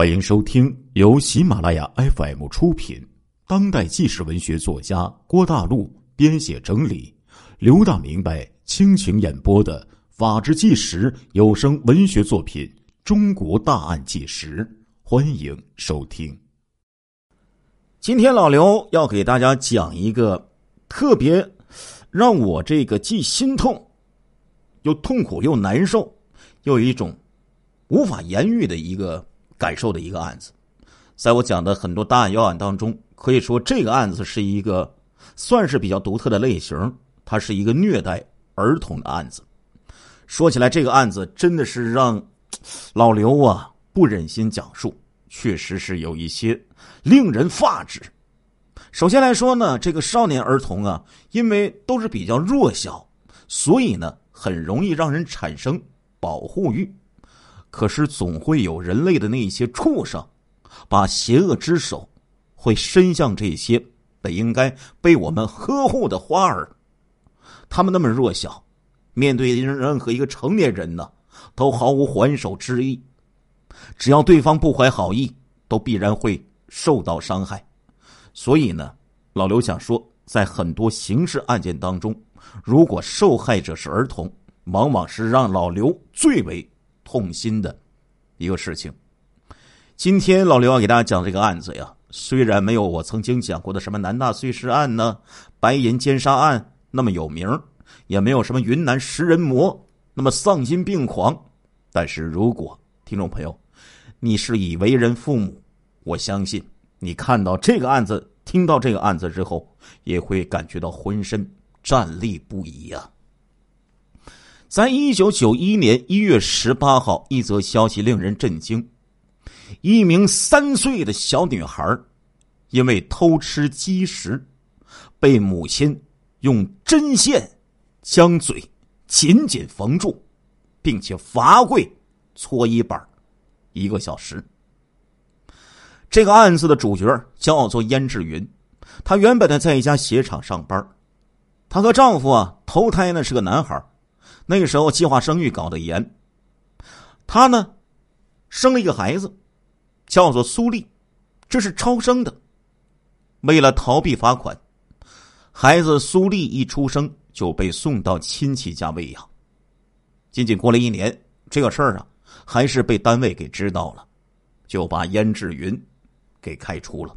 欢迎收听由喜马拉雅 FM 出品、当代纪实文学作家郭大陆编写整理、刘大明白倾情演播的《法制纪实》有声文学作品《中国大案纪实》，欢迎收听。今天老刘要给大家讲一个特别让我这个既心痛又痛苦又难受，又有一种无法言喻的一个。感受的一个案子，在我讲的很多大案要案当中，可以说这个案子是一个算是比较独特的类型，它是一个虐待儿童的案子。说起来，这个案子真的是让老刘啊不忍心讲述，确实是有一些令人发指。首先来说呢，这个少年儿童啊，因为都是比较弱小，所以呢，很容易让人产生保护欲。可是，总会有人类的那些畜生，把邪恶之手会伸向这些本应该被我们呵护的花儿。他们那么弱小，面对任何一个成年人呢，都毫无还手之意。只要对方不怀好意，都必然会受到伤害。所以呢，老刘想说，在很多刑事案件当中，如果受害者是儿童，往往是让老刘最为。痛心的一个事情。今天老刘要给大家讲这个案子呀，虽然没有我曾经讲过的什么南大碎尸案呢、白银奸杀案那么有名，也没有什么云南食人魔那么丧心病狂，但是如果听众朋友你是以为人父母，我相信你看到这个案子、听到这个案子之后，也会感觉到浑身战栗不已呀。在一九九一年一月十八号，一则消息令人震惊：一名三岁的小女孩，因为偷吃鸡食，被母亲用针线将嘴紧紧缝住，并且罚跪搓衣板一个小时。这个案子的主角叫做燕志云，她原本呢在一家鞋厂上班，她和丈夫啊头胎呢是个男孩。那个时候计划生育搞得严，他呢生了一个孩子，叫做苏丽，这是超生的。为了逃避罚款，孩子苏丽一出生就被送到亲戚家喂养。仅仅过了一年，这个事儿啊还是被单位给知道了，就把燕志云给开除了。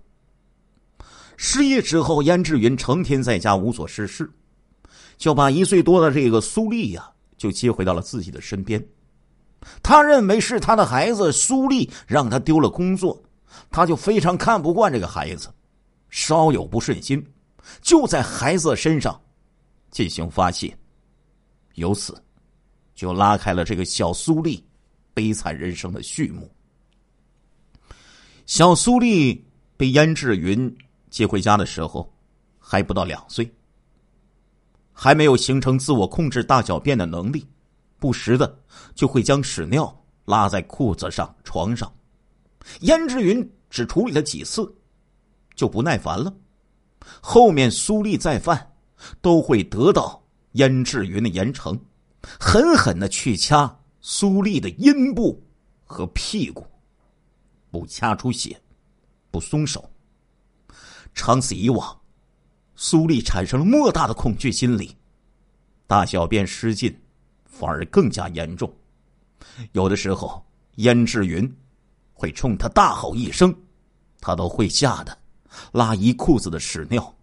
失业之后，燕志云成天在家无所事事，就把一岁多的这个苏丽呀。就接回到了自己的身边，他认为是他的孩子苏丽让他丢了工作，他就非常看不惯这个孩子，稍有不顺心，就在孩子身上进行发泄，由此就拉开了这个小苏丽悲惨人生的序幕。小苏丽被燕志云接回家的时候，还不到两岁。还没有形成自我控制大小便的能力，不时的就会将屎尿拉在裤子上、床上。燕志云只处理了几次，就不耐烦了。后面苏丽再犯，都会得到燕志云的严惩，狠狠的去掐苏丽的阴部和屁股，不掐出血，不松手。长此以往。苏丽产生了莫大的恐惧心理，大小便失禁，反而更加严重。有的时候，燕志云会冲他大吼一声，他都会吓得拉一裤子的屎尿。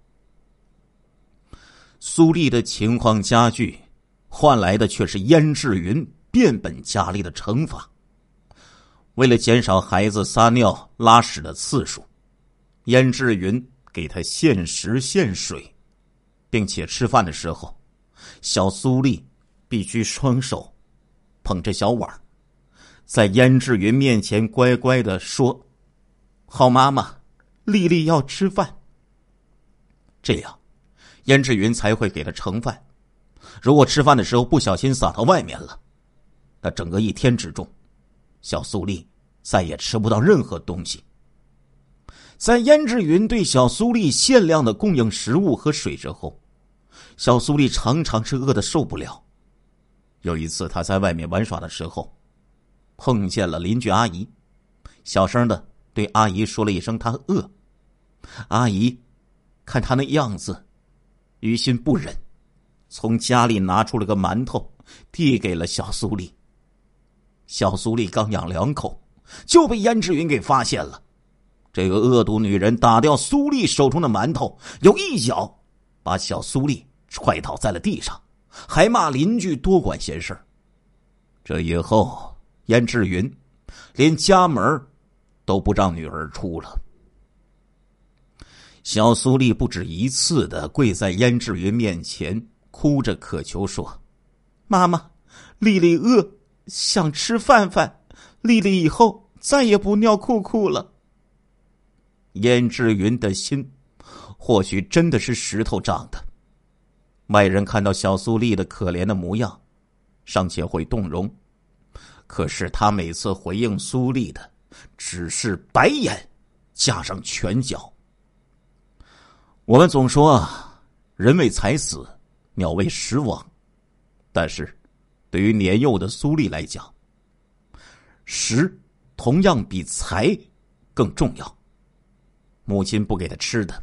苏丽的情况加剧，换来的却是燕志云变本加厉的惩罚。为了减少孩子撒尿拉屎的次数，燕志云。给他限时限水，并且吃饭的时候，小苏丽必须双手捧着小碗，在燕志云面前乖乖的说：“好妈妈，丽丽要吃饭。”这样，燕志云才会给他盛饭。如果吃饭的时候不小心洒到外面了，那整个一天之中，小苏丽再也吃不到任何东西。在燕志云对小苏丽限量的供应食物和水之后，小苏丽常常是饿的受不了。有一次，他在外面玩耍的时候，碰见了邻居阿姨，小声的对阿姨说了一声：“他饿。”阿姨看他那样子，于心不忍，从家里拿出了个馒头，递给了小苏丽。小苏丽刚咬两口，就被燕志云给发现了。这个恶毒女人打掉苏丽手中的馒头，又一脚把小苏丽踹倒在了地上，还骂邻居多管闲事。这以后，燕志云连家门都不让女儿出了。小苏丽不止一次的跪在燕志云面前，哭着渴求说：“妈妈，丽丽饿，想吃饭饭。丽丽以后再也不尿裤裤了。”燕志云的心，或许真的是石头长的。外人看到小苏丽的可怜的模样，尚且会动容，可是他每次回应苏丽的，只是白眼，加上拳脚。我们总说，人为财死，鸟为食亡。但是，对于年幼的苏丽来讲，食同样比财更重要。母亲不给他吃的，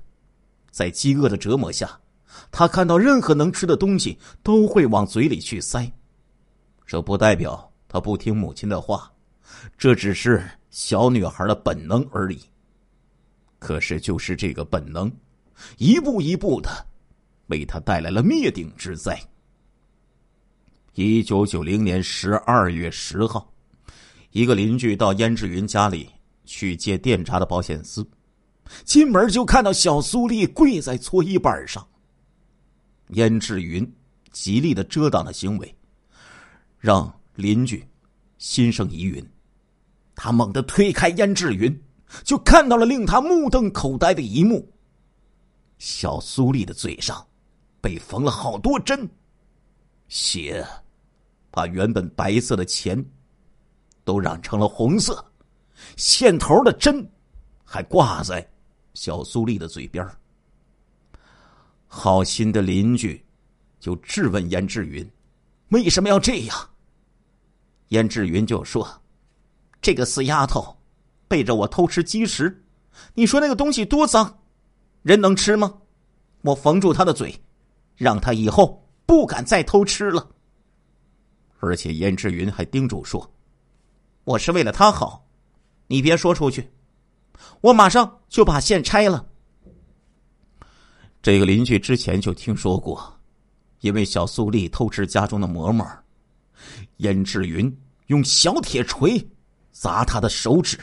在饥饿的折磨下，他看到任何能吃的东西都会往嘴里去塞。这不代表他不听母亲的话，这只是小女孩的本能而已。可是，就是这个本能，一步一步的，为他带来了灭顶之灾。一九九零年十二月十号，一个邻居到燕志云家里去借电闸的保险丝。进门就看到小苏丽跪在搓衣板上。燕志云极力的遮挡的行为，让邻居心生疑云。他猛地推开燕志云，就看到了令他目瞪口呆的一幕：小苏丽的嘴上被缝了好多针，血把原本白色的钱都染成了红色，线头的针还挂在。小苏丽的嘴边好心的邻居就质问燕志云：“为什么要这样？”燕志云就说：“这个死丫头背着我偷吃鸡食，你说那个东西多脏，人能吃吗？我缝住她的嘴，让她以后不敢再偷吃了。”而且燕志云还叮嘱说：“我是为了她好，你别说出去。”我马上就把线拆了。这个邻居之前就听说过，因为小苏丽偷吃家中的馍馍，燕志云用小铁锤砸他的手指，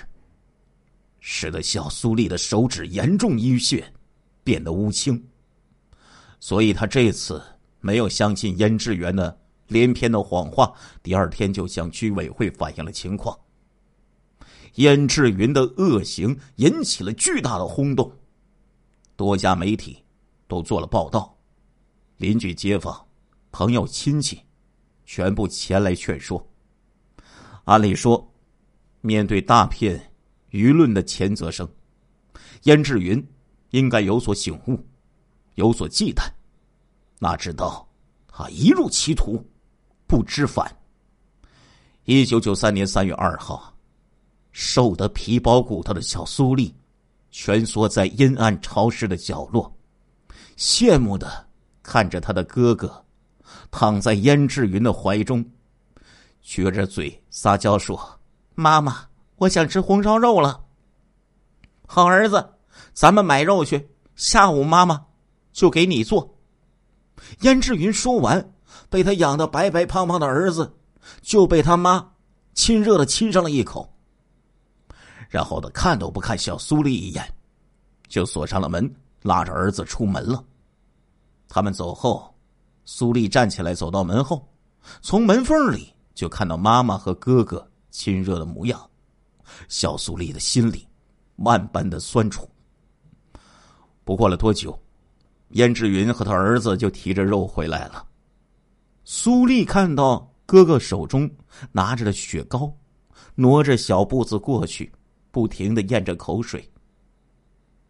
使得小苏丽的手指严重淤血，变得乌青。所以他这次没有相信燕志源的连篇的谎话，第二天就向居委会反映了情况。燕志云的恶行引起了巨大的轰动，多家媒体都做了报道，邻居、街坊、朋友、亲戚全部前来劝说。按理说，面对大片舆论的谴责声，燕志云应该有所醒悟，有所忌惮。哪知道他一入歧途，不知返。一九九三年三月二号。瘦得皮包骨头的小苏丽，蜷缩在阴暗潮湿的角落，羡慕的看着他的哥哥躺在燕志云的怀中，撅着嘴撒娇说：“妈妈，我想吃红烧肉了。”好儿子，咱们买肉去，下午妈妈就给你做。燕志云说完，被他养的白白胖胖的儿子就被他妈亲热的亲上了一口。然后他看都不看小苏丽一眼，就锁上了门，拉着儿子出门了。他们走后，苏丽站起来走到门后，从门缝里就看到妈妈和哥哥亲热的模样。小苏丽的心里万般的酸楚。不过了多久，燕志云和他儿子就提着肉回来了。苏丽看到哥哥手中拿着的雪糕，挪着小步子过去。不停的咽着口水，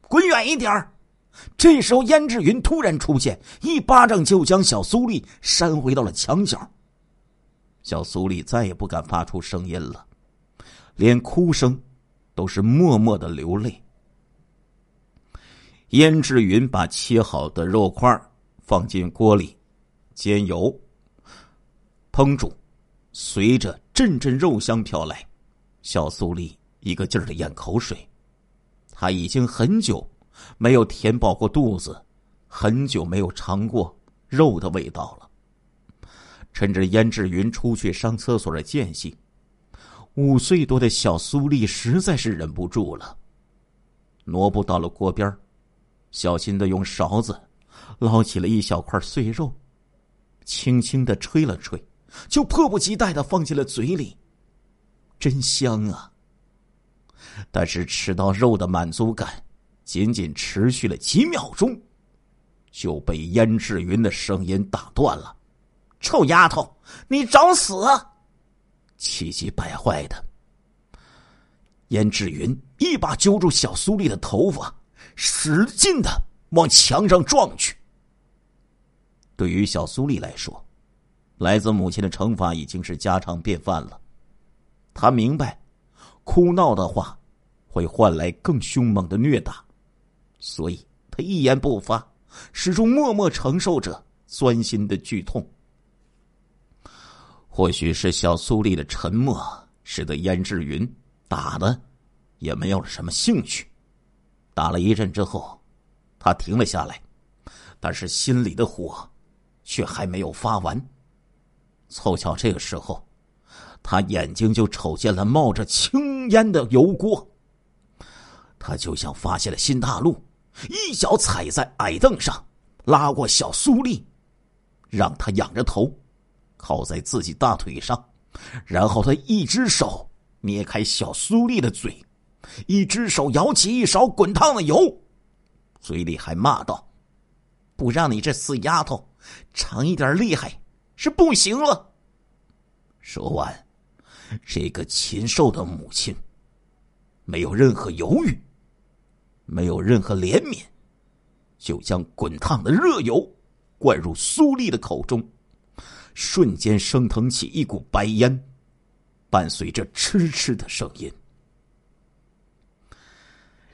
滚远一点儿！这时候，燕志云突然出现，一巴掌就将小苏丽扇回到了墙角。小苏丽再也不敢发出声音了，连哭声都是默默的流泪。燕志云把切好的肉块放进锅里，煎油，烹煮，随着阵阵肉香飘来，小苏丽一个劲儿的咽口水。他已经很久没有填饱过肚子，很久没有尝过肉的味道了。趁着燕志云出去上厕所的间隙，五岁多的小苏丽实在是忍不住了，挪步到了锅边小心的用勺子捞起了一小块碎肉，轻轻的吹了吹，就迫不及待的放进了嘴里。真香啊！但是吃到肉的满足感仅仅持续了几秒钟，就被燕志云的声音打断了。臭丫头，你找死！气急败坏的燕志云一把揪住小苏丽的头发，使劲的往墙上撞去。对于小苏丽来说，来自母亲的惩罚已经是家常便饭了。他明白，哭闹的话会换来更凶猛的虐打，所以他一言不发，始终默默承受着钻心的剧痛。或许是小苏丽的沉默，使得燕志云打的也没有了什么兴趣。打了一阵之后，他停了下来，但是心里的火却还没有发完。凑巧这个时候，他眼睛就瞅见了冒着青烟的油锅。他就像发现了新大陆，一脚踩在矮凳上，拉过小苏丽，让他仰着头。靠在自己大腿上，然后他一只手捏开小苏丽的嘴，一只手舀起一勺滚烫的油，嘴里还骂道：“不让你这死丫头尝一点厉害是不行了。”说完，这个禽兽的母亲没有任何犹豫，没有任何怜悯，就将滚烫的热油灌入苏丽的口中。瞬间升腾起一股白烟，伴随着嗤嗤的声音。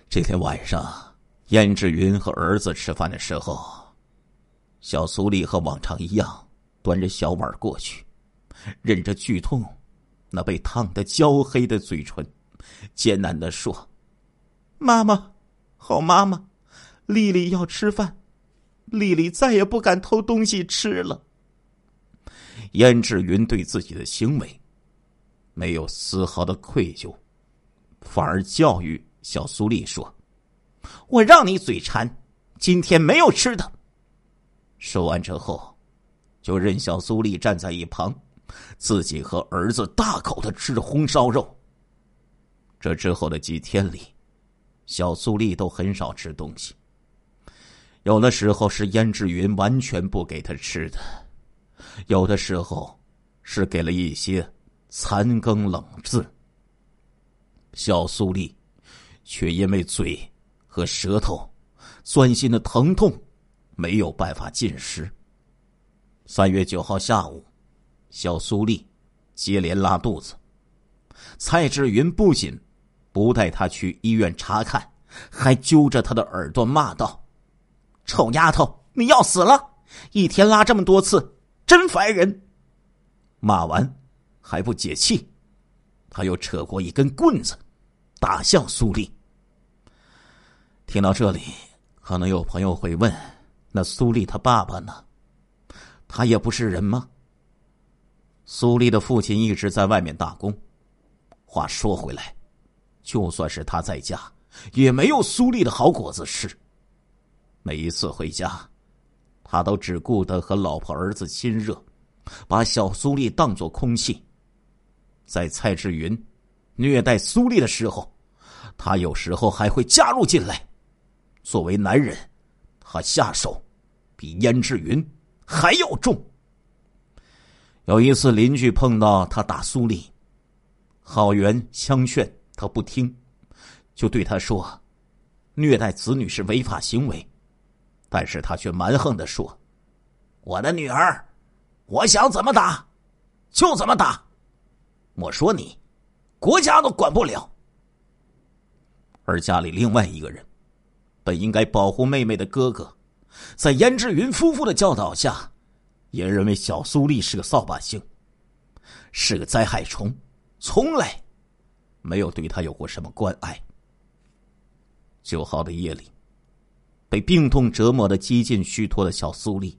这天晚上，燕志云和儿子吃饭的时候，小苏丽和往常一样，端着小碗过去，忍着剧痛，那被烫得焦黑的嘴唇，艰难的说：“妈妈，好妈妈，丽丽要吃饭，丽丽再也不敢偷东西吃了。”燕志云对自己的行为没有丝毫的愧疚，反而教育小苏丽说：“我让你嘴馋，今天没有吃的。”说完之后，就任小苏丽站在一旁，自己和儿子大口的吃着红烧肉。这之后的几天里，小苏丽都很少吃东西，有的时候是燕志云完全不给他吃的。有的时候，是给了一些残羹冷炙。小苏丽却因为嘴和舌头钻心的疼痛，没有办法进食。三月九号下午，小苏丽接连拉肚子，蔡志云不仅不带她去医院查看，还揪着她的耳朵骂道：“臭丫头，你要死了！一天拉这么多次！”真烦人！骂完还不解气，他又扯过一根棍子，打向苏丽。听到这里，可能有朋友会问：那苏丽他爸爸呢？他也不是人吗？苏丽的父亲一直在外面打工。话说回来，就算是他在家，也没有苏丽的好果子吃。每一次回家。他都只顾得和老婆儿子亲热，把小苏丽当作空气。在蔡志云虐待苏丽的时候，他有时候还会加入进来。作为男人，他下手比燕志云还要重。有一次，邻居碰到他打苏丽，郝元相劝他不听，就对他说：“虐待子女是违法行为。”但是他却蛮横的说：“我的女儿，我想怎么打，就怎么打。我说你，国家都管不了。”而家里另外一个人，本应该保护妹妹的哥哥，在燕志云夫妇的教导下，也认为小苏丽是个扫把星，是个灾害虫，从来没有对他有过什么关爱。九号的夜里，被病痛折磨的几近虚脱的小苏丽，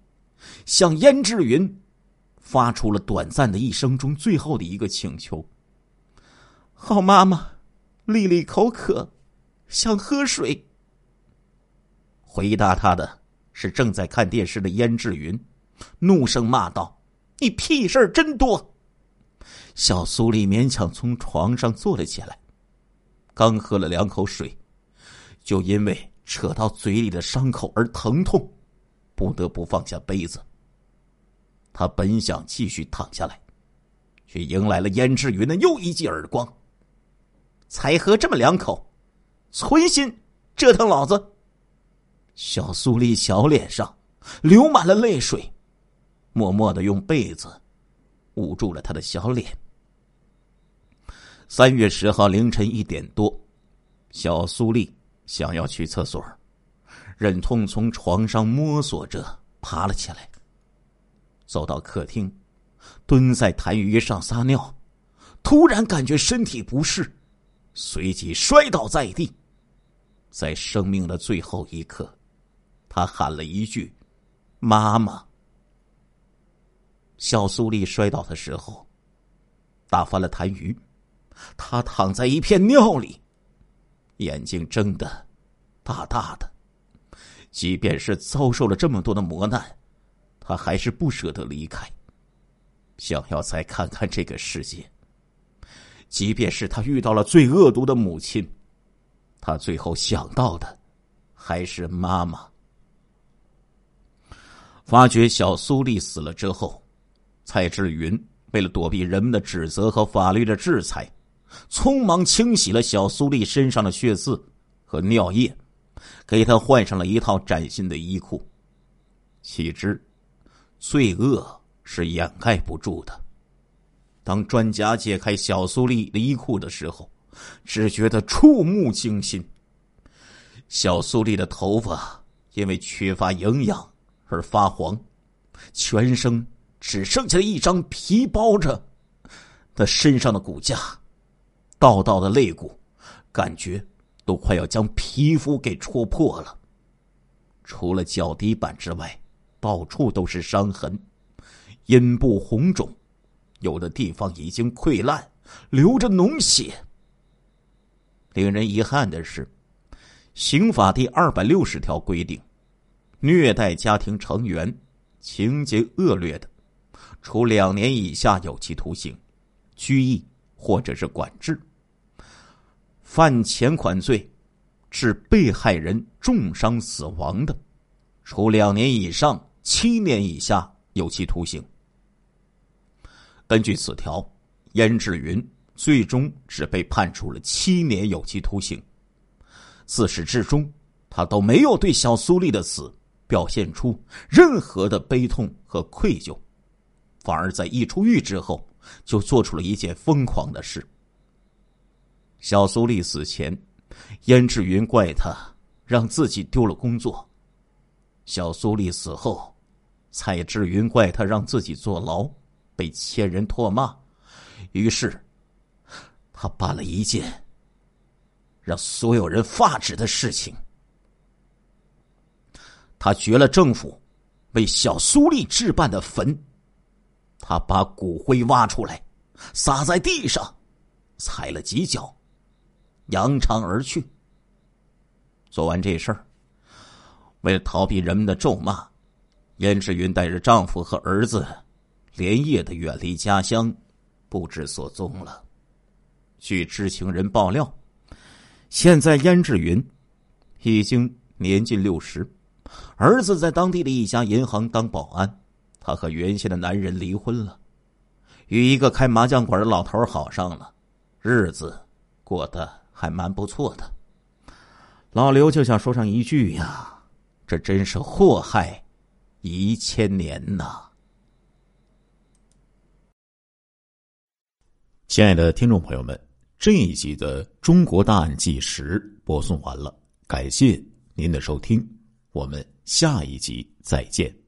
向燕志云发出了短暂的一生中最后的一个请求：“好妈妈，丽丽口渴，想喝水。”回答他的是正在看电视的燕志云，怒声骂道：“你屁事儿真多！”小苏丽勉强从床上坐了起来，刚喝了两口水。就因为扯到嘴里的伤口而疼痛，不得不放下杯子。他本想继续躺下来，却迎来了燕志云的又一记耳光。才喝这么两口，存心折腾老子！小苏丽小脸上流满了泪水，默默的用被子捂住了他的小脸。三月十号凌晨一点多，小苏丽。想要去厕所，忍痛从床上摸索着爬了起来，走到客厅，蹲在痰盂上撒尿，突然感觉身体不适，随即摔倒在地。在生命的最后一刻，他喊了一句：“妈妈。”小苏丽摔倒的时候，打翻了痰盂，他躺在一片尿里。眼睛睁得大大的，即便是遭受了这么多的磨难，他还是不舍得离开，想要再看看这个世界。即便是他遇到了最恶毒的母亲，他最后想到的还是妈妈。发觉小苏丽死了之后，蔡志云为了躲避人们的指责和法律的制裁。匆忙清洗了小苏丽身上的血渍和尿液，给她换上了一套崭新的衣裤。岂知，罪恶是掩盖不住的。当专家解开小苏丽的衣裤的时候，只觉得触目惊心。小苏丽的头发因为缺乏营养而发黄，全身只剩下了一张皮包着他身上的骨架。道道的肋骨，感觉都快要将皮肤给戳破了。除了脚底板之外，到处都是伤痕，阴部红肿，有的地方已经溃烂，流着脓血。令人遗憾的是，刑法第二百六十条规定，虐待家庭成员，情节恶劣的，处两年以下有期徒刑、拘役或者是管制。犯钱款罪，致被害人重伤死亡的，处两年以上七年以下有期徒刑。根据此条，燕志云最终只被判处了七年有期徒刑。自始至终，他都没有对小苏丽的死表现出任何的悲痛和愧疚，反而在一出狱之后，就做出了一件疯狂的事。小苏丽死前，燕志云怪他让自己丢了工作；小苏丽死后，蔡志云怪他让自己坐牢，被千人唾骂。于是，他办了一件让所有人发指的事情：他掘了政府为小苏丽置办的坟，他把骨灰挖出来，撒在地上，踩了几脚。扬长而去。做完这事儿，为了逃避人们的咒骂，燕志云带着丈夫和儿子连夜的远离家乡，不知所踪了。据知情人爆料，现在燕志云已经年近六十，儿子在当地的一家银行当保安。她和原先的男人离婚了，与一个开麻将馆的老头好上了，日子过得。还蛮不错的，老刘就想说上一句呀，这真是祸害一千年呐！亲爱的听众朋友们，这一集的《中国大案纪实》播送完了，感谢您的收听，我们下一集再见。